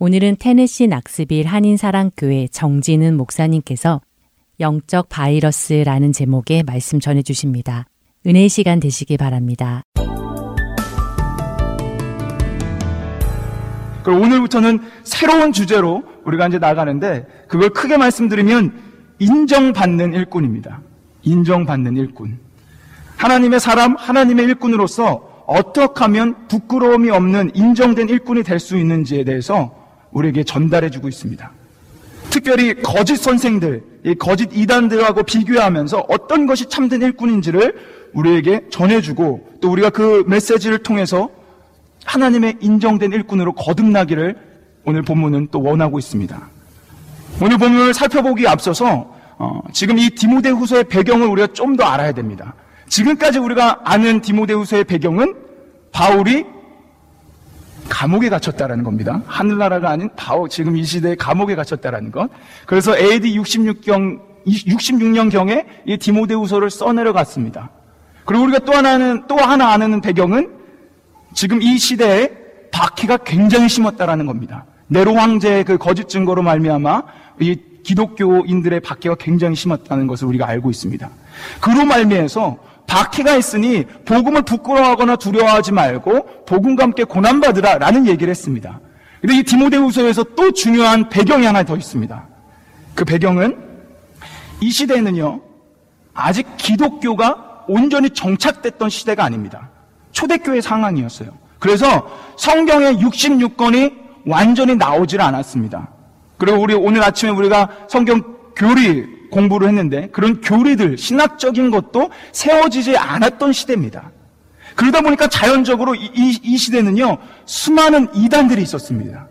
오늘은 테네시 낙스빌 한인사랑교회 정진은 목사님께서 영적 바이러스라는 제목의 말씀 전해 주십니다. 은혜의 시간 되시기 바랍니다. 그럼 오늘부터는 새로운 주제로 우리가 이제 나가는데 그걸 크게 말씀드리면 인정받는 일꾼입니다. 인정받는 일꾼. 하나님의 사람, 하나님의 일꾼으로서 어떻게 하면 부끄러움이 없는 인정된 일꾼이 될 수 있는지에 대해서 우리에게 전달해 주고 있습니다. 특별히 거짓 선생들, 이 거짓 이단들하고 비교하면서 어떤 것이 참된 일꾼인지를 우리에게 전해주고 또 우리가 그 메시지를 통해서 하나님의 인정된 일꾼으로 거듭나기를 오늘 본문은 또 원하고 있습니다. 오늘 본문을 살펴보기 앞서서 어, 지금 이 디모데 후서의 배경을 우리가 좀 더 알아야 됩니다. 지금까지 우리가 아는 디모데 후서의 배경은 바울이 감옥에 갇혔다라는 겁니다. 하늘나라가 아닌 바오 지금 이 시대에 감옥에 갇혔다라는 것. 그래서 AD 66경 66년경에 이 디모데후서를 써내려갔습니다. 그리고 우리가 또 하나는 또 하나 아는 배경은 지금 이 시대에 박해가 굉장히 심했다라는 겁니다. 네로 황제의 그 거짓 증거로 말미암아 이 기독교인들의 박해가 굉장히 심했다는 것을 우리가 알고 있습니다. 그로 말미해서 박해가 있으니 복음을 부끄러워하거나 두려워하지 말고 복음과 함께 고난받으라 라는 얘기를 했습니다. 근데 이 디모데후서에서 또 중요한 배경이 하나 더 있습니다. 그 배경은 이 시대는요 아직 기독교가 온전히 정착됐던 시대가 아닙니다. 초대교회 상황이었어요. 그래서 성경의 66권이 완전히 나오질 않았습니다. 그리고 우리 오늘 아침에 우리가 성경 교리 공부를 했는데 그런 교리들, 신학적인 것도 세워지지 않았던 시대입니다. 그러다 보니까 자연적으로 이, 이, 이 시대는요, 수많은 이단들이 있었습니다.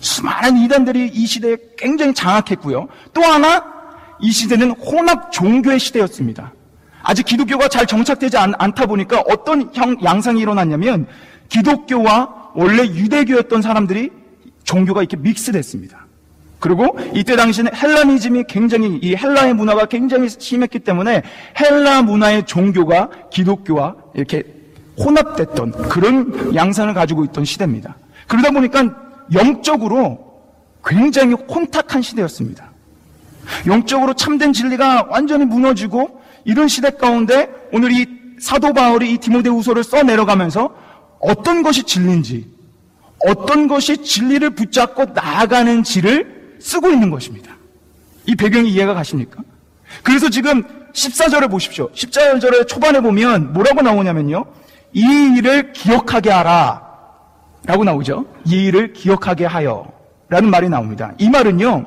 수많은 이단들이 이 시대에 굉장히 장악했고요. 또 하나, 이 시대는 혼합 종교의 시대였습니다. 아직 기독교가 잘 정착되지 않, 다 보니까 어떤 형, 양상이 일어났냐면, 기독교와 원래 유대교였던 사람들이 종교가 이렇게 믹스됐습니다. 그리고 이때 당시는 헬라니즘이 굉장히 이 헬라의 문화가 굉장히 심했기 때문에 헬라 문화의 종교가 기독교와 이렇게 혼합됐던 그런 양상을 가지고 있던 시대입니다. 그러다 보니까 영적으로 굉장히 혼탁한 시대였습니다. 영적으로 참된 진리가 완전히 무너지고 이런 시대 가운데 오늘 이 사도 바울이 이 디모데후서를 써 내려가면서 어떤 것이 진리인지 어떤 것이 진리를 붙잡고 나아가는지를 쓰고 있는 것입니다. 이 배경이 이해가 가십니까? 그래서 지금 14절에 보십시오. 14절에 초반에 보면 뭐라고 나오냐면요. 이 일을 기억하게 하라. 라고 나오죠. 이 일을 기억하게 하여. 라는 말이 나옵니다. 이 말은요.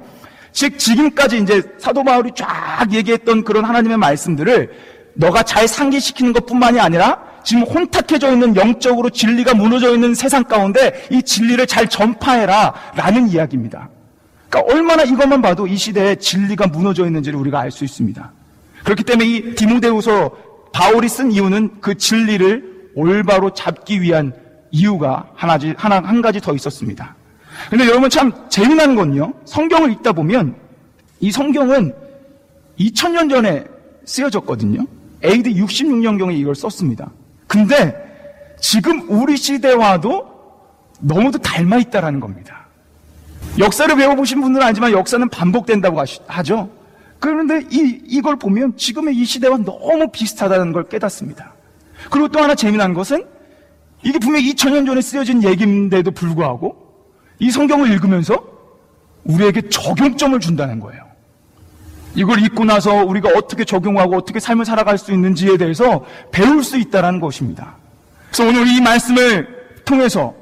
즉, 지금까지 이제 사도 바울이 쫙 얘기했던 그런 하나님의 말씀들을 너가 잘 상기시키는 것 뿐만이 아니라 지금 혼탁해져 있는 영적으로 진리가 무너져 있는 세상 가운데 이 진리를 잘 전파해라. 라는 이야기입니다. 그러니까 얼마나 이것만 봐도 이 시대에 진리가 무너져 있는지를 우리가 알 수 있습니다. 그렇기 때문에 이 디모데후서 바울이 쓴 이유는 그 진리를 올바로 잡기 위한 이유가 하나, 하나, 한 가지 더 있었습니다. 근데 여러분 참 재미난 건요. 성경을 읽다 보면 이 성경은 2000년 전에 쓰여졌거든요. AD 66년경에 이걸 썼습니다. 근데 지금 우리 시대와도 너무도 닮아 있다라는 겁니다. 역사를 배워보신 분들은 알지만 역사는 반복된다고 하죠. 그런데 이, 이걸 보면 지금의 이 시대와 너무 비슷하다는 걸 깨닫습니다. 그리고 또 하나 재미난 것은 이게 분명히 2000년 전에 쓰여진 얘기인데도 불구하고 이 성경을 읽으면서 우리에게 적용점을 준다는 거예요. 이걸 읽고 나서 우리가 어떻게 적용하고 어떻게 삶을 살아갈 수 있는지에 대해서 배울 수 있다는 것입니다. 그래서 오늘 이 말씀을 통해서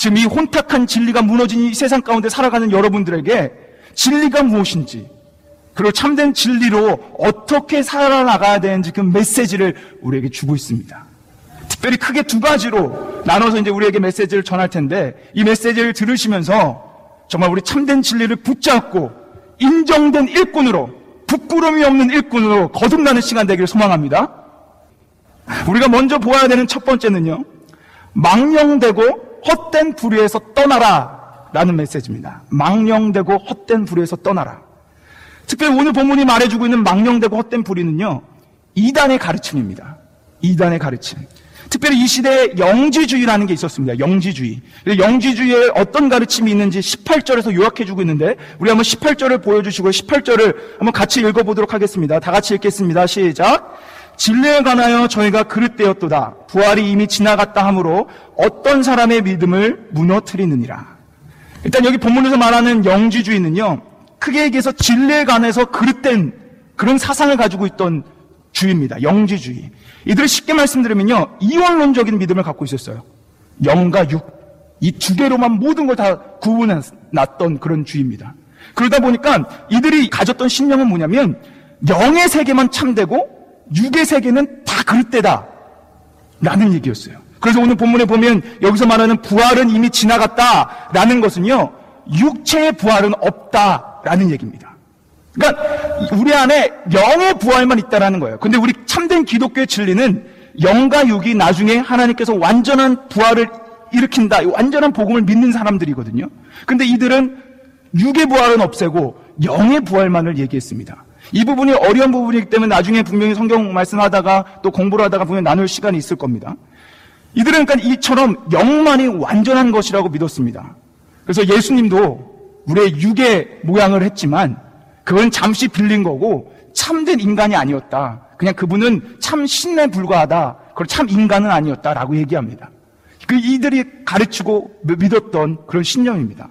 지금 이 혼탁한 진리가 무너진 이 세상 가운데 살아가는 여러분들에게 진리가 무엇인지, 그리고 참된 진리로 어떻게 살아나가야 되는지 그 메시지를 우리에게 주고 있습니다. 특별히 크게 두 가지로 나눠서 이제 우리에게 메시지를 전할 텐데, 이 메시지를 들으시면서 정말 우리 참된 진리를 붙잡고 인정된 일꾼으로, 부끄러움이 없는 일꾼으로 거듭나는 시간 되기를 소망합니다. 우리가 먼저 보아야 되는 첫 번째는요, 망령되고 헛된 불의에서 떠나라 라는 메시지입니다. 망령되고 헛된 불의에서 떠나라. 특별히 오늘 본문이 말해주고 있는 망령되고 헛된 불의는요, 이단의 가르침입니다. 이단의 가르침. 특별히 이 시대에 영지주의라는 게 있었습니다. 영지주의. 영지주의에 어떤 가르침이 있는지 18절에서 요약해주고 있는데 우리 한번 18절을 보여주시고 18절을 한번 같이 읽어보도록 하겠습니다. 다 같이 읽겠습니다. 시작. 진리에 관하여 저희가 그릇되었도다. 부활이 이미 지나갔다 하므로 어떤 사람의 믿음을 무너뜨리느니라. 일단 여기 본문에서 말하는 영지주의는요. 크게 얘기해서 진리에 관해서 그릇된 그런 사상을 가지고 있던 주의입니다. 영지주의. 이들을 쉽게 말씀드리면요. 이원론적인 믿음을 갖고 있었어요. 영과 육. 이 두 개로만 모든 걸 다 구분해 놨던 그런 주의입니다. 그러다 보니까 이들이 가졌던 신념은 뭐냐면 영의 세계만 참되고 육의 세계는 다 그릇되다. 라는 얘기였어요. 그래서 오늘 본문에 보면 여기서 말하는 부활은 이미 지나갔다 라는 것은요. 육체의 부활은 없다 라는 얘기입니다. 그러니까 우리 안에 영의 부활만 있다라는 거예요. 근데 우리 참된 기독교의 진리는 영과 육이 나중에 하나님께서 완전한 부활을 일으킨다. 완전한 복음을 믿는 사람들이거든요. 근데 이들은 육의 부활은 없애고 영의 부활만을 얘기했습니다. 이 부분이 어려운 부분이기 때문에 나중에 분명히 성경 말씀하다가 또 공부를 하다가 분명히 나눌 시간이 있을 겁니다. 이들은 그러니까 이처럼 영만이 완전한 것이라고 믿었습니다. 그래서 예수님도 우리의 육의 모양을 했지만 그건 잠시 빌린 거고 참된 인간이 아니었다. 그냥 그분은 참 신에 불과하다. 그리고 참 인간은 아니었다라고 얘기합니다. 그 이들이 가르치고 믿었던 그런 신념입니다.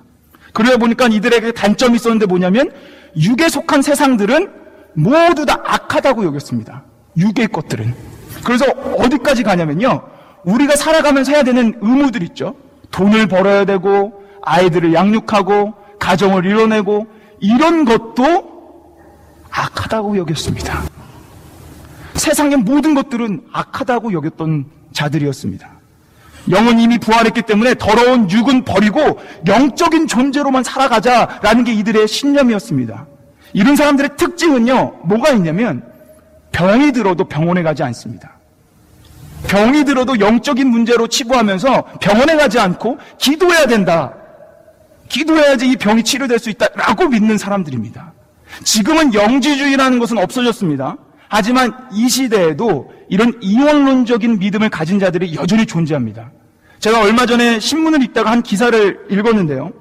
그러다 보니까 이들에게 단점이 있었는데 뭐냐면 육에 속한 세상들은 모두 다 악하다고 여겼습니다. 육의 것들은. 그래서 어디까지 가냐면요. 우리가 살아가면서 해야 되는 의무들 있죠. 돈을 벌어야 되고 아이들을 양육하고 가정을 이뤄내고 이런 것도 악하다고 여겼습니다. 세상의 모든 것들은 악하다고 여겼던 자들이었습니다. 영은 이미 부활했기 때문에 더러운 육은 버리고 영적인 존재로만 살아가자라는 게 이들의 신념이었습니다. 이런 사람들의 특징은요, 뭐가 있냐면 병이 들어도 병원에 가지 않습니다. 병이 들어도 영적인 문제로 치부하면서 병원에 가지 않고 기도해야 된다. 기도해야지 이 병이 치료될 수 있다라고 믿는 사람들입니다. 지금은 영지주의라는 것은 없어졌습니다. 하지만 이 시대에도 이런 이원론적인 믿음을 가진 자들이 여전히 존재합니다. 제가 얼마 전에 신문을 읽다가 한 기사를 읽었는데요.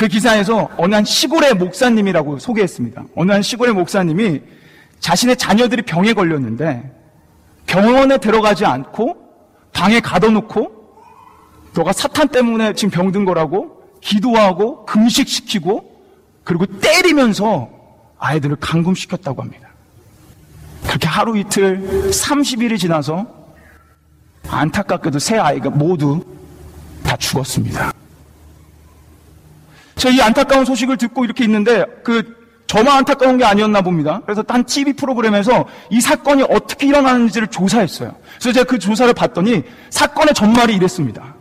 그 기사에서 어느 한 시골의 목사님이라고 소개했습니다. 어느 한 시골의 목사님이 자신의 자녀들이 병에 걸렸는데 병원에 들어가지 않고 방에 가둬놓고 너가 사탄 때문에 지금 병든 거라고 기도하고 금식시키고 그리고 때리면서 아이들을 감금시켰다고 합니다. 그렇게 하루 이틀 30일이 지나서 안타깝게도 세 아이가 모두 다 죽었습니다. 제가 이 안타까운 소식을 듣고 이렇게 있는데 그 저만 안타까운 게 아니었나 봅니다. 그래서 딴 TV 프로그램에서 이 사건이 어떻게 일어나는지를 조사했어요. 그래서 제가 그 조사를 봤더니 사건의 전말이 이랬습니다.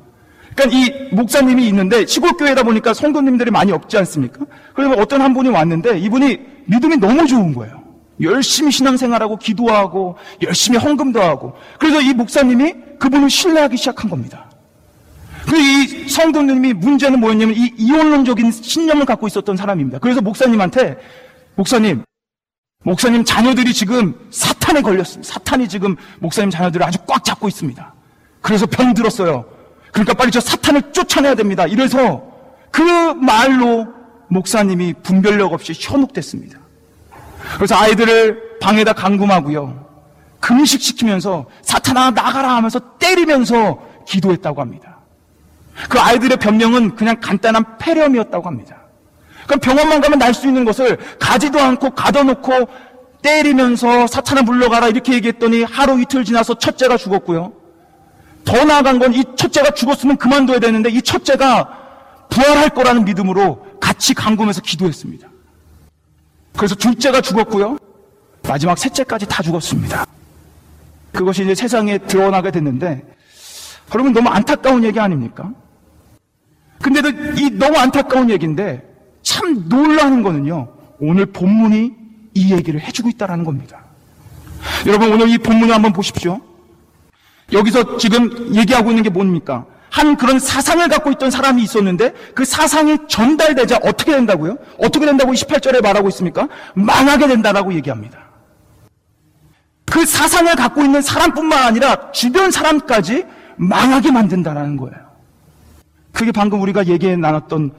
그러니까 이 목사님이 있는데 시골 교회다 보니까 성도님들이 많이 없지 않습니까? 그래서 어떤 한 분이 왔는데 이분이 믿음이 너무 좋은 거예요. 열심히 신앙생활하고 기도하고 열심히 헌금도 하고 그래서 이 목사님이 그분을 신뢰하기 시작한 겁니다. 그이 성도님이 문제는 뭐였냐면 이 이원론적인 신념을 갖고 있었던 사람입니다. 그래서 목사님한테 목사님 목사님 자녀들이 지금 사탄에 걸렸습니다. 사탄이 지금 목사님 자녀들을 아주 꽉 잡고 있습니다. 그래서 병 들었어요. 그러니까 빨리 저 사탄을 쫓아내야 됩니다. 이래서 그 말로 목사님이 분별력 없이 현혹됐습니다. 그래서 아이들을 방에다 감금하고요. 금식시키면서 사탄아 나가라 하면서 때리면서 기도했다고 합니다. 그 아이들의 변명은 그냥 간단한 폐렴이었다고 합니다. 그럼 병원만 가면 날 수 있는 것을 가지도 않고 가둬놓고 때리면서 사탄아 물러가라 이렇게 얘기했더니 하루 이틀 지나서 첫째가 죽었고요. 더 나아간 건 이 첫째가 죽었으면 그만둬야 되는데 이 첫째가 부활할 거라는 믿음으로 같이 강금해서 기도했습니다. 그래서 둘째가 죽었고요. 마지막 셋째까지 다 죽었습니다. 그것이 이제 세상에 드러나게 됐는데 여러분 너무 안타까운 얘기 아닙니까? 근데도 이 너무 안타까운 얘기인데 참 놀라는 거는요. 오늘 본문이 이 얘기를 해주고 있다는 겁니다. 여러분 오늘 이 본문을 한번 보십시오. 여기서 지금 얘기하고 있는 게 뭡니까? 한 그런 사상을 갖고 있던 사람이 있었는데 그 사상이 전달되자 어떻게 된다고요? 어떻게 된다고 28절에 말하고 있습니까? 망하게 된다라고 얘기합니다. 그 사상을 갖고 있는 사람뿐만 아니라 주변 사람까지 망하게 만든다라는 거예요. 그게 방금 우리가 얘기해 나눴던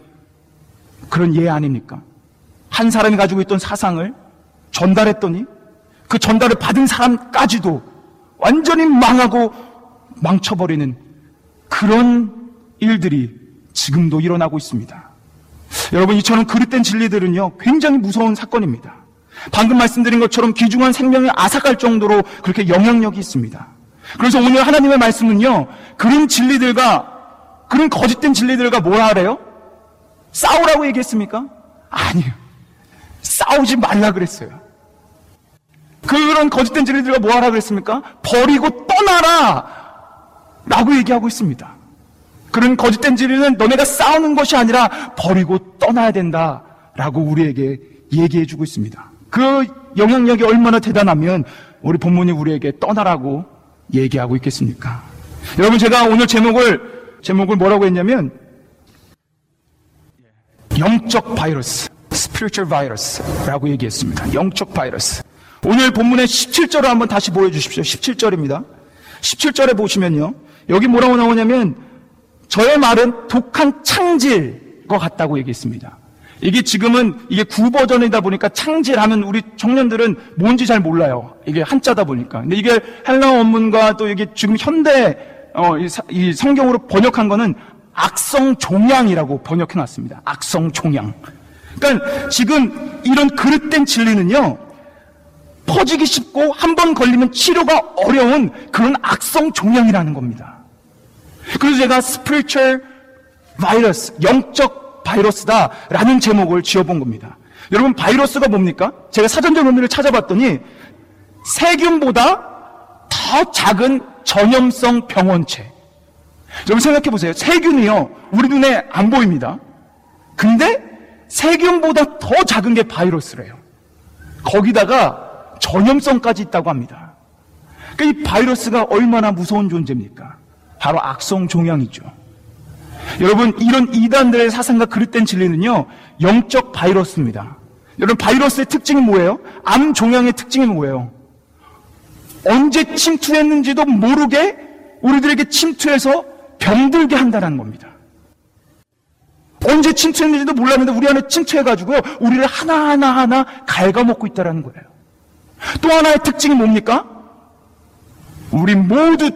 그런 예 아닙니까? 한 사람이 가지고 있던 사상을 전달했더니 그 전달을 받은 사람까지도 완전히 망하고 망쳐버리는 그런 일들이 지금도 일어나고 있습니다. 여러분, 이처럼 그릇된 진리들은요, 굉장히 무서운 사건입니다. 방금 말씀드린 것처럼 귀중한 생명이 아삭할 정도로 그렇게 영향력이 있습니다. 그래서 오늘 하나님의 말씀은요, 그런 진리들과, 그런 거짓된 진리들과 뭐라 하래요? 싸우라고 얘기했습니까? 아니요. 싸우지 말라 그랬어요. 그런 거짓된 진리들과 뭐 하라 그랬습니까? 버리고 떠나라! 라고 얘기하고 있습니다. 그런 거짓된 진리는 너네가 싸우는 것이 아니라 버리고 떠나야 된다. 라고 우리에게 얘기해 주고 있습니다. 그 영향력이 얼마나 대단하면 우리 본문이 우리에게 떠나라고 얘기하고 있겠습니까? 여러분 제가 오늘 제목을 제목을 뭐라고 했냐면 영적 바이러스, spiritual virus라고 얘기했습니다. 영적 바이러스. 오늘 본문의 17절을 한번 다시 보여주십시오. 17절입니다. 17절에 보시면요. 여기 뭐라고 나오냐면 저의 말은 독한 창질과 같다고 얘기했습니다. 이게 지금은 이게 구버전이다 보니까 창질하면 우리 청년들은 뭔지 잘 몰라요. 이게 한자다 보니까. 근데 이게 헬라 원문과 또 이게 지금 현대 어, 이, 사, 이 성경으로 번역한 거는 악성 종양이라고 번역해 놨습니다. 악성 종양. 그러니까 지금 이런 그릇된 진리는요. 퍼지기 쉽고 한 번 걸리면 치료가 어려운 그런 악성 종양이라는 겁니다. 그래서 제가 spiritual 바이러스, 영적 바이러스다라는 제목을 지어본 겁니다. 여러분 바이러스가 뭡니까? 제가 사전적 의미를 찾아봤더니 세균보다 더 작은 전염성 병원체. 여러분 생각해 보세요. 세균이요. 우리 눈에 안 보입니다. 근데 세균보다 더 작은 게 바이러스래요. 거기다가 전염성까지 있다고 합니다. 그러니까 이 바이러스가 얼마나 무서운 존재입니까? 바로 악성 종양이죠. 여러분, 이런 이단들의 사상과 그릇된 진리는요, 영적 바이러스입니다. 여러분, 바이러스의 특징이 뭐예요? 암 종양의 특징이 뭐예요? 언제 침투했는지도 모르게 우리들에게 침투해서 병들게 한다는 겁니다. 언제 침투했는지도 몰랐는데 우리 안에 침투해가지고 우리를 하나하나 하나 갉아먹고 있다는 거예요. 또 하나의 특징이 뭡니까? 우리 모두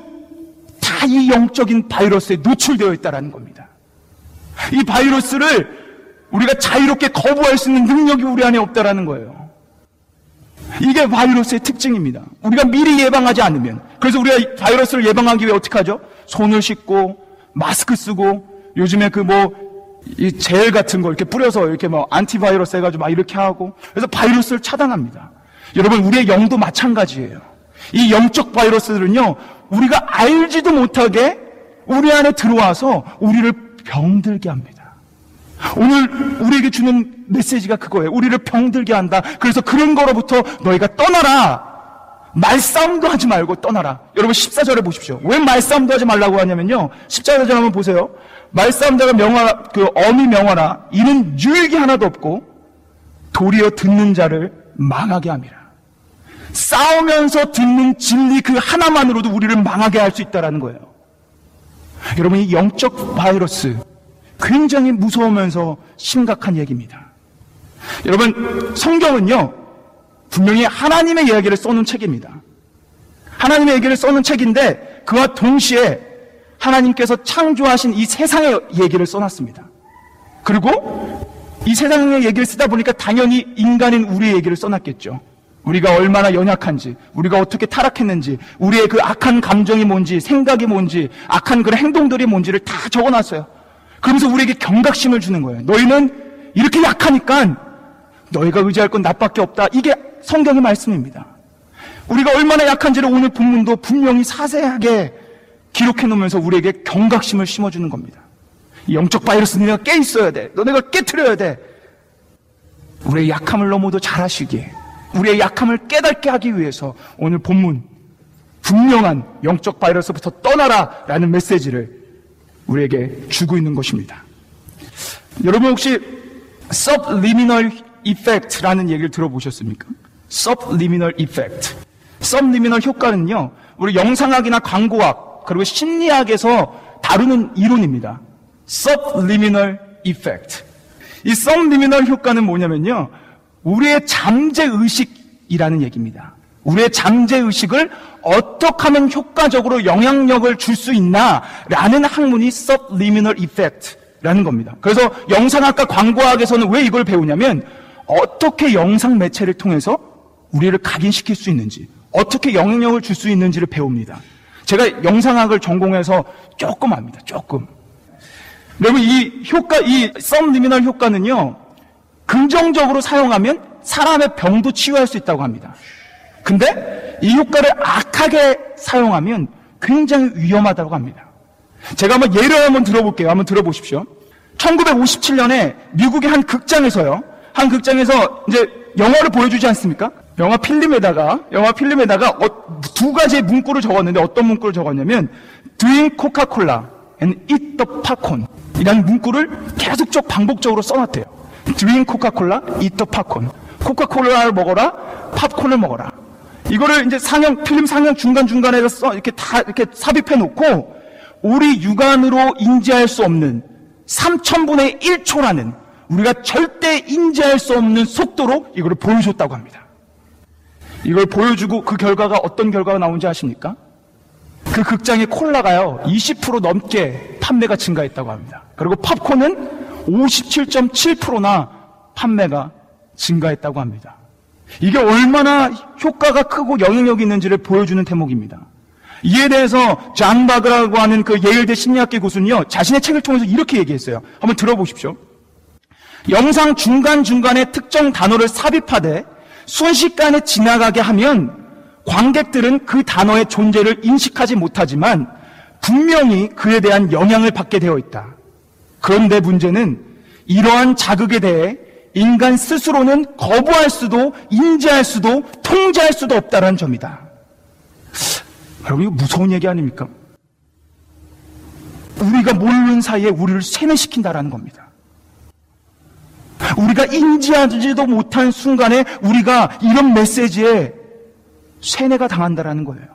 다 이 영적인 바이러스에 노출되어 있다는 겁니다. 이 바이러스를 우리가 자유롭게 거부할 수 있는 능력이 우리 안에 없다는 거예요. 이게 바이러스의 특징입니다. 우리가 미리 예방하지 않으면. 그래서 우리가 바이러스를 예방하기 위해 어떻게 하죠? 손을 씻고, 마스크 쓰고, 요즘에 그 뭐, 이 젤 같은 거 이렇게 뿌려서 이렇게 뭐 안티바이러스 해가지고 막 이렇게 하고. 그래서 바이러스를 차단합니다. 여러분, 우리의 영도 마찬가지예요. 이 영적 바이러스들은요, 우리가 알지도 못하게 우리 안에 들어와서 우리를 병들게 합니다. 오늘 우리에게 주는 메시지가 그거예요. 우리를 병들게 한다. 그래서 그런 거로부터 너희가 떠나라. 말싸움도 하지 말고 떠나라. 여러분 14절에 보십시오. 왜 말싸움도 하지 말라고 하냐면요. 14절 한번 보세요. 말싸움자가 명화, 그 어미 명화라. 이는 유익이 하나도 없고 도리어 듣는 자를 망하게 함이라. 싸우면서 듣는 진리 그 하나만으로도 우리를 망하게 할 수 있다는 거예요. 여러분, 이 영적 바이러스 굉장히 무서우면서 심각한 얘기입니다. 여러분, 성경은요, 분명히 하나님의 이야기를 써놓은 책입니다. 하나님의 얘기를 써놓은 책인데 그와 동시에 하나님께서 창조하신 이 세상의 얘기를 써놨습니다. 그리고 이 세상의 얘기를 쓰다 보니까 당연히 인간인 우리의 얘기를 써놨겠죠. 우리가 얼마나 연약한지, 우리가 어떻게 타락했는지, 우리의 그 악한 감정이 뭔지, 생각이 뭔지, 악한 그런 행동들이 뭔지를 다 적어놨어요. 그러면서 우리에게 경각심을 주는 거예요. 너희는 이렇게 약하니까 너희가 의지할 건 나밖에 없다. 이게 성경의 말씀입니다. 우리가 얼마나 약한지를 오늘 본문도 분명히 사세하게 기록해 놓으면서 우리에게 경각심을 심어주는 겁니다. 영적 바이러스 너네가 깨 있어야 돼. 너네가 깨트려야 돼. 우리의 약함을 너무도 잘하시기에 우리의 약함을 깨닫게 하기 위해서 오늘 본문 분명한 영적 바이러스부터 떠나라 라는 메시지를 우리에게 주고 있는 것입니다. 여러분 혹시 subliminal effect라는 얘기를 들어보셨습니까? subliminal effect. 썸리미널 효과는요, 우리 영상학이나 광고학, 그리고 심리학에서 다루는 이론입니다. subliminal effect. 이 subliminal 효과는 뭐냐면요. 우리의 잠재 의식이라는 얘기입니다. 우리의 잠재 의식을 어떻게 하면 효과적으로 영향력을 줄 수 있나 라는 학문이 subliminal effect라는 겁니다. 그래서 영상학과 광고학에서는 왜 이걸 배우냐면 어떻게 영상 매체를 통해서 우리를 각인시킬 수 있는지, 어떻게 영향력을 줄 수 있는지를 배웁니다. 제가 영상학을 전공해서 조금 압니다. 조금. 여러분 이 효과, 이 썸리미널 효과는요 긍정적으로 사용하면 사람의 병도 치유할 수 있다고 합니다. 근데 이 효과를 악하게 사용하면 굉장히 위험하다고 합니다. 제가 한번 예를 한번 들어볼게요. 한번 들어보십시오. 1957년에 미국의 한 극장에서요. 한 극장에서 이제 영화를 보여주지 않습니까? 영화 필름에다가 영화 필름에다가 어, 두 가지의 문구를 적었는데 어떤 문구를 적었냐면 Drink Coca-Cola and eat the popcorn 이라는 문구를 계속적 반복적으로 써놨대요. Drink Coca-Cola, eat the popcorn. 코카콜라를 먹어라, 팝콘을 먹어라. 이거를 이제 상영 필름 상영 중간 중간에 써 이렇게 다 이렇게 삽입해 놓고 우리 육안으로 인지할 수 없는 3천분의 1초라는 우리가 절대 인지할 수 없는 속도로 이거를 보여줬다고 합니다. 이걸 보여주고 그 결과가 어떤 결과가 나온지 아십니까? 그 극장의 콜라가요, 20% 넘게 판매가 증가했다고 합니다. 그리고 팝콘은 57.7%나 판매가 증가했다고 합니다. 이게 얼마나 효과가 크고 영향력이 있는지를 보여주는 대목입니다. 이에 대해서 잔 바그라고 하는 그 예일대 심리학계 교수는요, 자신의 책을 통해서 이렇게 얘기했어요. 한번 들어보십시오. 영상 중간중간에 특정 단어를 삽입하되 순식간에 지나가게 하면 관객들은 그 단어의 존재를 인식하지 못하지만 분명히 그에 대한 영향을 받게 되어 있다. 그런데 문제는 이러한 자극에 대해 인간 스스로는 거부할 수도 인지할 수도 통제할 수도 없다는 점이다. 여러분 이거 무서운 얘기 아닙니까? 우리가 모르는 사이에 우리를 세뇌시킨다라는 겁니다. 우리가 인지하지도 못한 순간에 우리가 이런 메시지에 세뇌가 당한다라는 거예요.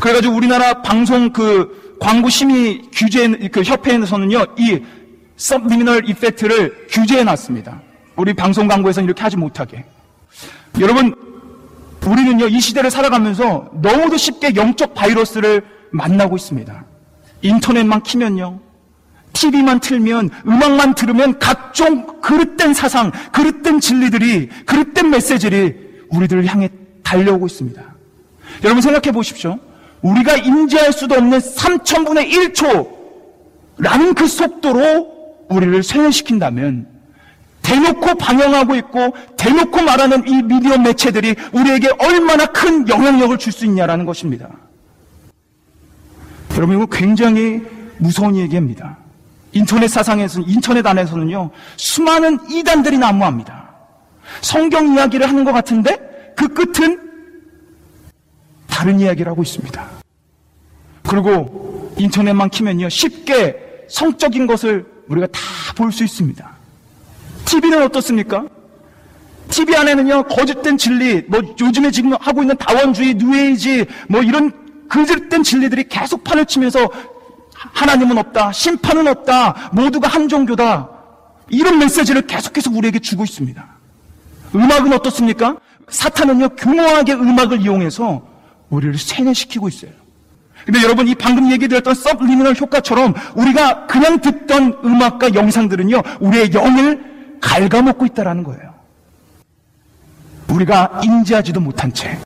그래가지고 우리나라 방송 그 광고 심의 규제 그 협회에서는요 이 서브리미널 이펙트를 규제해 놨습니다. 우리 방송 광고에서는 이렇게 하지 못하게. 여러분 우리는요 이 시대를 살아가면서 너무도 쉽게 영적 바이러스를 만나고 있습니다. 인터넷만 키면요 TV만 틀면, 음악만 들으면 각종 그릇된 사상, 그릇된 진리들이, 그릇된 메시지들이 우리들을 향해 달려오고 있습니다. 여러분 생각해 보십시오. 우리가 인지할 수도 없는 3천분의 1초라는 그 속도로 우리를 세뇌시킨다면 대놓고 방영하고 있고 대놓고 말하는 이 미디어 매체들이 우리에게 얼마나 큰 영향력을 줄 수 있냐라는 것입니다. 여러분 이거 굉장히 무서운 얘기입니다. 인터넷 사상에서는, 인터넷 안에서는요, 수많은 이단들이 난무합니다. 성경 이야기를 하는 것 같은데, 그 끝은 다른 이야기를 하고 있습니다. 그리고 인터넷만 키면요, 쉽게 성적인 것을 우리가 다 볼 수 있습니다. TV는 어떻습니까? TV 안에는요, 거짓된 진리, 뭐 요즘에 지금 하고 있는 다원주의, 뉴에이지, 뭐 이런 그릇된 진리들이 계속 판을 치면서 하나님은 없다. 심판은 없다. 모두가 한 종교다. 이런 메시지를 계속해서 우리에게 주고 있습니다. 음악은 어떻습니까? 사탄은요, 교묘하게 음악을 이용해서 우리를 세뇌시키고 있어요. 근데 여러분, 이 방금 얘기드렸던 서브리미널 효과처럼 우리가 그냥 듣던 음악과 영상들은요, 우리의 영을 갉아먹고 있다는 거예요. 우리가 인지하지도 못한 채.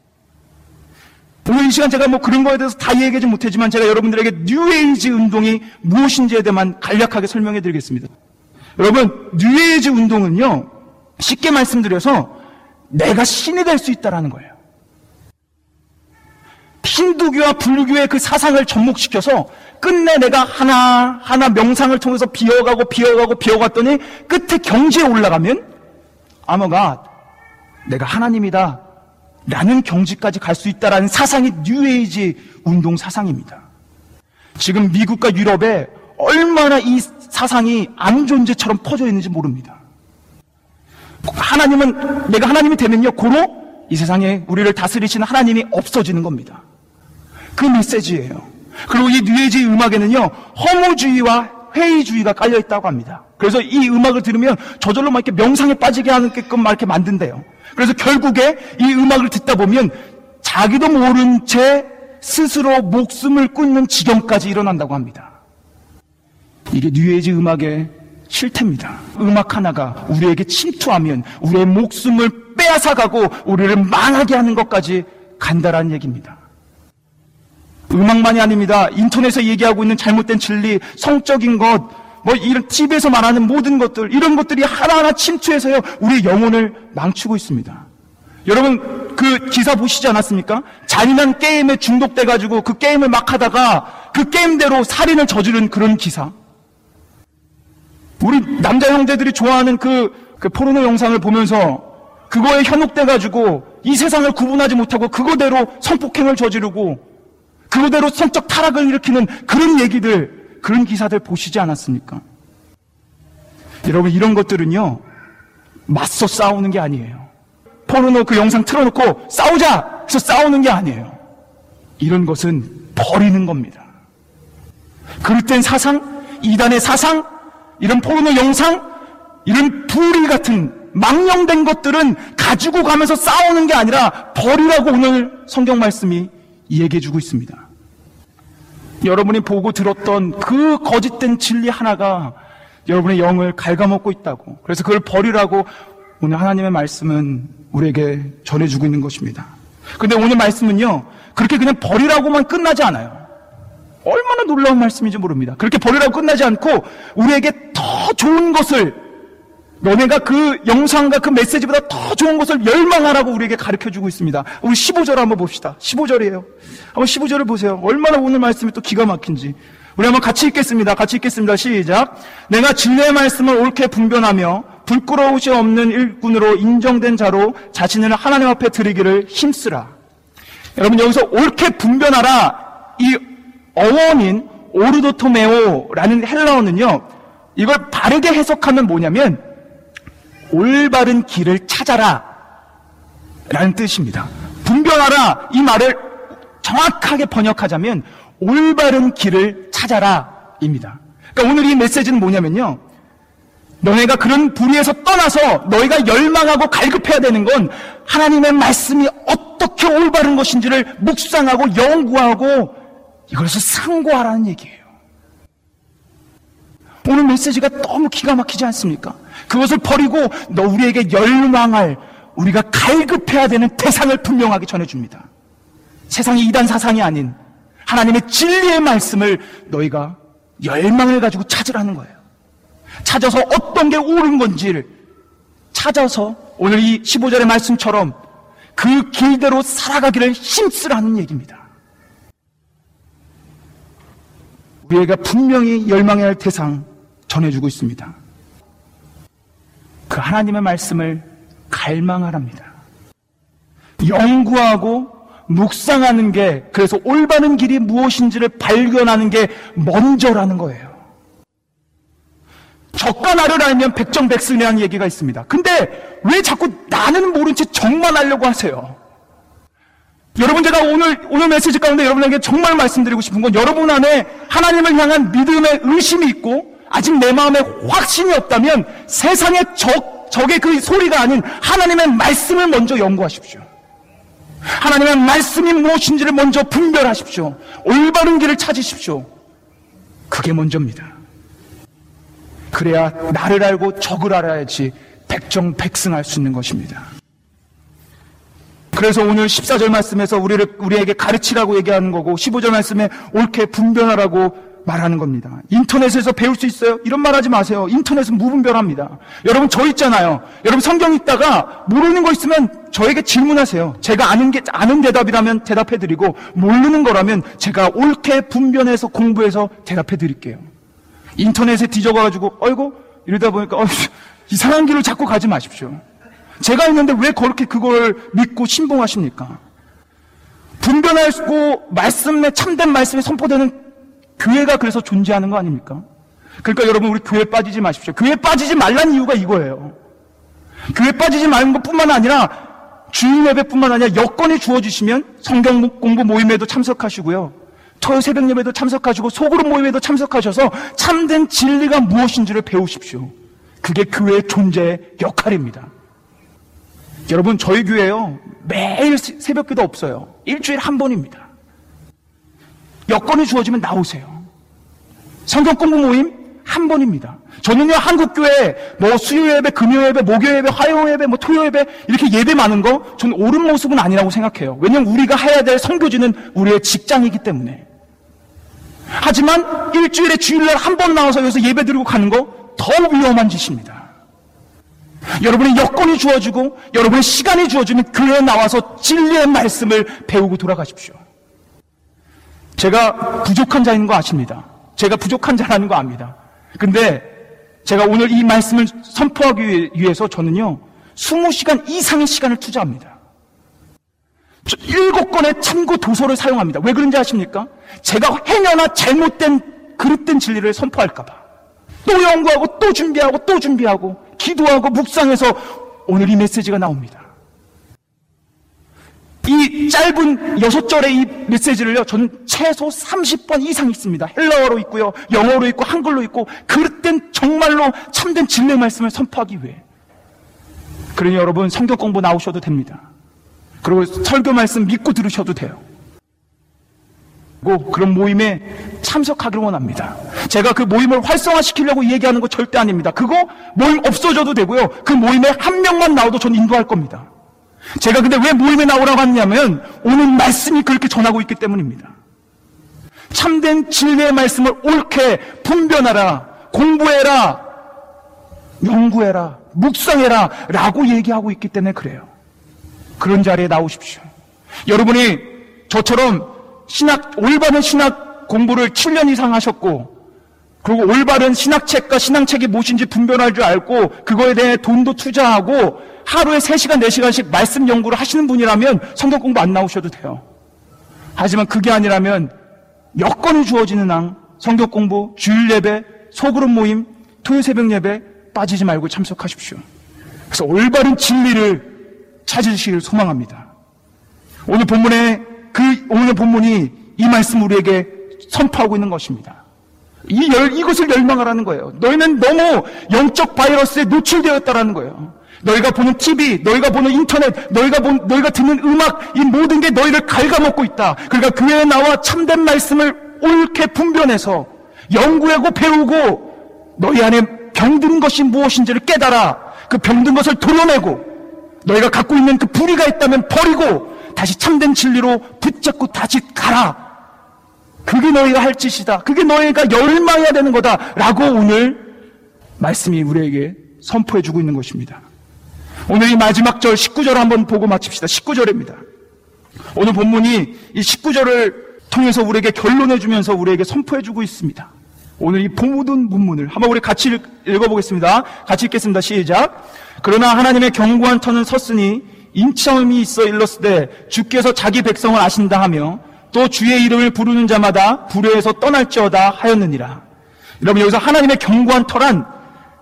오늘 이 시간 제가 뭐 그런 거에 대해서 다 얘기하지 못했지만 제가 여러분들에게 뉴에이지 운동이 무엇인지에 대해만 간략하게 설명해 드리겠습니다. 여러분, 뉴에이지 운동은요, 쉽게 말씀드려서 내가 신이 될 수 있다라는 거예요. 힌두교와 불교의 그 사상을 접목시켜서 끝내 내가 하나, 하나 명상을 통해서 비어가고 비어가고 비어갔더니 끝에 경지에 올라가면 아마가 내가 하나님이다. 라는 경지까지 갈 수 있다라는 사상이 뉴에이지 운동 사상입니다. 지금 미국과 유럽에 얼마나 이 사상이 안 존재처럼 퍼져 있는지 모릅니다. 하나님은 내가 하나님이 되면요, 고로 이 세상에 우리를 다스리시는 하나님이 없어지는 겁니다. 그 메시지예요. 그리고 이 뉴에지 음악에는요, 허무주의와 회의주의가 깔려 있다고 합니다. 그래서 이 음악을 들으면 저절로 막 이렇게 명상에 빠지게 하게끔 막 이렇게 만든대요. 그래서 결국에 이 음악을 듣다 보면 자기도 모른 채 스스로 목숨을 끊는 지경까지 일어난다고 합니다. 이게 뉴에이지 음악의 실태입니다. 음악 하나가 우리에게 침투하면 우리의 목숨을 빼앗아가고 우리를 망하게 하는 것까지 간다라는 얘기입니다. 음악만이 아닙니다. 인터넷에 얘기하고 있는 잘못된 진리, 성적인 것, 뭐 이런 TV에서 말하는 모든 것들, 이런 것들이 하나하나 침투해서요, 우리 영혼을 망치고 있습니다. 여러분, 그 기사 보시지 않았습니까? 잔인한 게임에 중독돼가지고 그 게임을 막 하다가 그 게임대로 살인을 저지른 그런 기사. 우리 남자 형제들이 좋아하는 그, 그 포르노 영상을 보면서 그거에 현혹돼가지고 이 세상을 구분하지 못하고 그거대로 성폭행을 저지르고 그거대로 성적 타락을 일으키는 그런 얘기들, 그런 기사들 보시지 않았습니까? 여러분, 이런 것들은요, 맞서 싸우는 게 아니에요. 포르노 그 영상 틀어놓고 싸우자! 해서 싸우는 게 아니에요. 이런 것은 버리는 겁니다. 그럴 땐 사상, 이단의 사상, 이런 포르노 영상, 이런 불의 같은 망령된 것들은 가지고 가면서 싸우는 게 아니라 버리라고 오늘 성경 말씀이 얘기해 주고 있습니다. 여러분이 보고 들었던 그 거짓된 진리 하나가 여러분의 영을 갉아먹고 있다고. 그래서 그걸 버리라고 오늘 하나님의 말씀은 우리에게 전해주고 있는 것입니다. 근데 오늘 말씀은요, 그렇게 그냥 버리라고만 끝나지 않아요. 얼마나 놀라운 말씀인지 모릅니다. 그렇게 버리라고 끝나지 않고 우리에게 더 좋은 것을 너네가 그 영상과 그 메시지보다 더 좋은 것을 열망하라고 우리에게 가르쳐 주고 있습니다. 우리 15절 한번 봅시다. 15절이에요. 한번 15절을 보세요. 얼마나 오늘 말씀이 또 기가 막힌지. 우리 한번 같이 읽겠습니다. 같이 읽겠습니다. 시작. 내가 진리의 말씀을 옳게 분변하며 불끄러우시 없는 일꾼으로 인정된 자로 자신을 하나님 앞에 드리기를 힘쓰라. 여러분 여기서 옳게 분변하라 이 어원인 오르도토메오라는 헬라어는요. 이걸 바르게 해석하면 뭐냐면 올바른 길을 찾아라. 라는 뜻입니다. 분별하라. 이 말을 정확하게 번역하자면 올바른 길을 찾아라. 입니다. 그러니까 오늘 이 메시지는 뭐냐면요. 너네가 그런 불의에서 떠나서 너희가 열망하고 갈급해야 되는 건 하나님의 말씀이 어떻게 올바른 것인지를 묵상하고 연구하고 이것을 상고하라는 얘기예요. 오늘 메시지가 너무 기가 막히지 않습니까? 그것을 버리고 너 우리에게 열망할 우리가 갈급해야 되는 대상을 분명하게 전해줍니다. 세상이 이단 사상이 아닌 하나님의 진리의 말씀을 너희가 열망을 가지고 찾으라는 거예요. 찾아서 어떤 게 옳은 건지를 찾아서 오늘 이 15절의 말씀처럼 그 길대로 살아가기를 힘쓰라는 얘기입니다. 우리가 분명히 열망해야 할 대상 전해주고 있습니다. 그 하나님의 말씀을 갈망하랍니다. 연구하고 묵상하는 게 그래서 올바른 길이 무엇인지를 발견하는 게 먼저라는 거예요. 적과 나를 알면 백정백승이라는 얘기가 있습니다. 근데 왜 자꾸 나는 모른 채 정만 하려고 하세요? 여러분 제가 오늘 오늘 메시지 가운데 여러분에게 정말 말씀드리고 싶은 건 여러분 안에 하나님을 향한 믿음의 의심이 있고 아직 내 마음에 확신이 없다면 세상의 적, 적의 그 소리가 아닌 하나님의 말씀을 먼저 연구하십시오. 하나님의 말씀이 무엇인지를 먼저 분별하십시오. 올바른 길을 찾으십시오. 그게 먼저입니다. 그래야 나를 알고 적을 알아야지 백정백승할 수 있는 것입니다. 그래서 오늘 14절 말씀에서 우리를, 우리에게 가르치라고 얘기하는 거고 15절 말씀에 옳게 분별하라고 말하는 겁니다. 인터넷에서 배울 수 있어요? 이런 말 하지 마세요. 인터넷은 무분별합니다. 여러분 저 있잖아요. 여러분 성경 읽다가 모르는 거 있으면 저에게 질문하세요. 제가 아는 게 아는 대답이라면 대답해 드리고 모르는 거라면 제가 옳게 분별해서 공부해서 대답해 드릴게요. 인터넷에 뒤져가 가지고 어이고 이러다 보니까 어이, 이상한 길을 자꾸 가지 마십시오. 제가 있는데 왜 그렇게 그걸 믿고 신봉하십니까? 분별하고 말씀에 참된 말씀이 선포되는 교회가 그래서 존재하는 거 아닙니까? 그러니까 여러분 우리 교회 빠지지 마십시오. 교회 빠지지 말란 이유가 이거예요. 교회 빠지지 말는 것뿐만 아니라 주일 예배뿐만 아니라 여건이 주어지시면 성경 공부 모임에도 참석하시고요. 토요 새벽 예배도 참석하시고 소그룹 모임에도 참석하셔서 참된 진리가 무엇인지를 배우십시오. 그게 교회의 존재의 역할입니다. 여러분 저희 교회요 매일 새벽 기도 없어요. 일주일에 한 번입니다. 여건이 주어지면 나오세요. 성경 공부 모임 한 번입니다. 저는요 한국교회 뭐 수요 예배, 금요 예배, 목요 예배, 화요 예배, 뭐 토요 예배 이렇게 예배 많은 거 저는 옳은 모습은 아니라고 생각해요. 왜냐면 우리가 해야 될 선교지는 우리의 직장이기 때문에. 하지만 일주일에 주일날 한 번 나와서 여기서 예배 드리고 가는 거 더 위험한 짓입니다. 여러분의 여건이 주어지고 여러분의 시간이 주어지면 교회에 나와서 진리의 말씀을 배우고 돌아가십시오. 제가 부족한 자인 거 아십니다. 제가 부족한 자라는 거 압니다. 근데 제가 오늘 이 말씀을 선포하기 위해서 저는요, 20시간 이상의 시간을 투자합니다. 일곱 권의 참고 도서를 사용합니다. 왜 그런지 아십니까? 제가 행여나 잘못된 그릇된 진리를 선포할까봐. 또 연구하고 또 준비하고 또 준비하고 기도하고 묵상해서 오늘 이 메시지가 나옵니다. 이 짧은 여섯 절의 이 메시지를요, 저는 최소 30번 이상 있습니다. 헬라어로 있고요, 영어로 있고, 한글로 있고, 그릇된 정말로 참된 진리의 말씀을 선포하기 위해. 그러니 여러분, 성경 공부 나오셔도 됩니다. 그리고 설교 말씀 믿고 들으셔도 돼요. 그런 모임에 참석하기를 원합니다. 제가 그 모임을 활성화시키려고 얘기하는 거 절대 아닙니다. 그거 모임 없어져도 되고요. 그 모임에 한 명만 나와도 전 인도할 겁니다. 제가 근데 왜 모임에 나오라고 하냐면 오늘 말씀이 그렇게 전하고 있기 때문입니다. 참된 진리의 말씀을 옳게 분별하라, 공부해라, 연구해라, 묵상해라 라고 얘기하고 있기 때문에 그래요. 그런 자리에 나오십시오. 여러분이 저처럼 신학, 올바른 신학 공부를 7년 이상 하셨고, 그리고 올바른 신학책과 신앙책이 무엇인지 분별할 줄 알고, 그거에 대해 돈도 투자하고, 하루에 3시간, 4시간씩 말씀 연구를 하시는 분이라면 성경 공부 안 나오셔도 돼요. 하지만 그게 아니라면 여건이 주어지는 한 성경 공부, 주일 예배, 소그룹 모임, 토요 새벽 예배 빠지지 말고 참석하십시오. 그래서 올바른 진리를 찾으시길 소망합니다. 오늘 본문에 그 오늘 본문이 이 말씀 우리에게 선포하고 있는 것입니다. 이 열, 이것을 열망하라는 거예요. 너희는 너무 영적 바이러스에 노출되었다라는 거예요. 너희가 보는 TV, 너희가 보는 인터넷, 너희가 본, 너희가 듣는 음악, 이 모든 게 너희를 갉아먹고 있다. 그러니까 교회에 나와 참된 말씀을 옳게 분별해서 연구하고 배우고 너희 안에 병든 것이 무엇인지를 깨달아 그 병든 것을 도려내고 너희가 갖고 있는 그 불의가 있다면 버리고 다시 참된 진리로 붙잡고 다시 가라. 그게 너희가 할 짓이다. 그게 너희가 열망해야 되는 거다. 라고 오늘 말씀이 우리에게 선포해 주고 있는 것입니다. 오늘 이 마지막 절 19절 한번 보고 마칩시다. 19절입니다. 오늘 본문이 이 19절을 통해서 우리에게 결론해 주면서 우리에게 선포해 주고 있습니다. 오늘 이 모든 문문을 한번 우리 같이 읽어보겠습니다. 같이 읽겠습니다. 시작. 그러나 하나님의 경고한 터는 섰으니 인청이 있어 일렀으되 주께서 자기 백성을 아신다 하며 또 주의 이름을 부르는 자마다 불의에서 떠날지어다 하였느니라. 여러분 여기서 하나님의 경고한 터란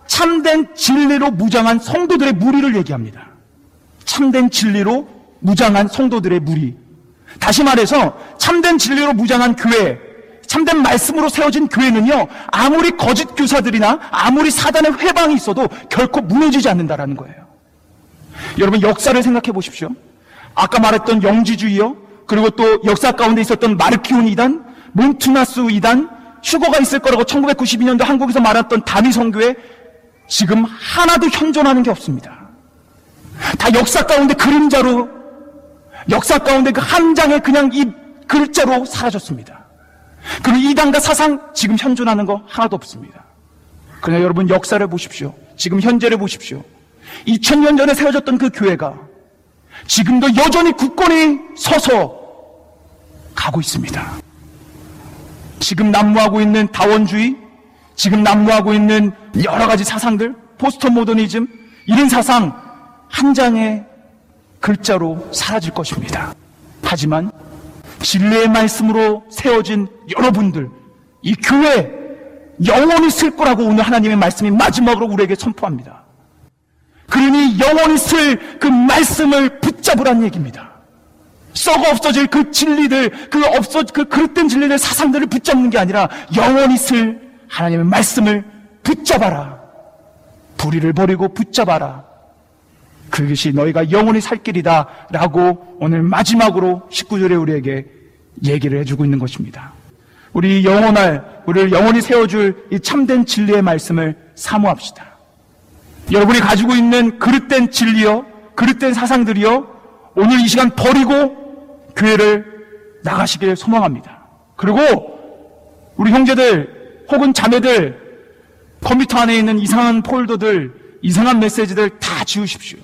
참된 진리로 무장한 성도들의 무리를 얘기합니다. 참된 진리로 무장한 성도들의 무리. 다시 말해서 참된 진리로 무장한 교회, 참된 말씀으로 세워진 교회는요, 아무리 거짓 교사들이나 아무리 사단의 회방이 있어도 결코 무너지지 않는다라는 거예요. 여러분 역사를 생각해 보십시오. 아까 말했던 영지주의요, 그리고 또 역사 가운데 있었던 마르키온 이단, 몬투나스 이단, 휴거가 있을 거라고 1992년도 한국에서 말했던 다미 성교회 지금 하나도 현존하는 게 없습니다. 다 역사 가운데 그림자로 역사 가운데 그 한 장의 그냥 이 글자로 사라졌습니다. 그리고 이단과 사상 지금 현존하는 거 하나도 없습니다. 그러나 여러분 역사를 보십시오. 지금 현재를 보십시오. 2000년 전에 세워졌던 그 교회가 지금도 여전히 굳건히 서서 가고 있습니다. 지금 난무하고 있는 다원주의, 지금 난무하고 있는 여러 가지 사상들, 포스터 모더니즘, 이런 사상 한 장의 글자로 사라질 것입니다. 하지만 진리의 말씀으로 세워진 여러분들, 이 교회 영원히 쓸 거라고 오늘 하나님의 말씀이 마지막으로 우리에게 선포합니다. 그러니 영원히 쓸 그 말씀을 붙잡으란 얘기입니다. 썩어 없어질 그 진리들, 그 없어, 그 그릇된 진리들, 사상들을 붙잡는 게 아니라 영원히 쓸 하나님의 말씀을 붙잡아라. 불의를 버리고 붙잡아라. 그것이 너희가 영원히 살 길이다. 라고 오늘 마지막으로 19절에 우리에게 얘기를 해주고 있는 것입니다. 우리 영원할, 우리를 영원히 세워줄 이 참된 진리의 말씀을 사모합시다. 여러분이 가지고 있는 그릇된 진리요, 그릇된 사상들이요, 오늘 이 시간 버리고 교회를 나가시길 소망합니다. 그리고 우리 형제들 혹은 자매들 컴퓨터 안에 있는 이상한 폴더들, 이상한 메시지들 다 지우십시오.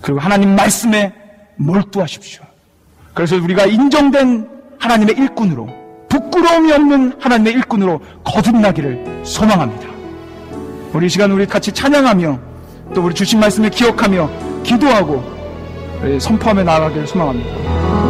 그리고 하나님 말씀에 몰두하십시오. 그래서 우리가 인정된 하나님의 일꾼으로 부끄러움이 없는 하나님의 일꾼으로 거듭나기를 소망합니다. 우리 이 시간 우리 같이 찬양하며 또 우리 주신 말씀을 기억하며 기도하고 선포하며 나아가기를 소망합니다.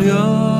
말고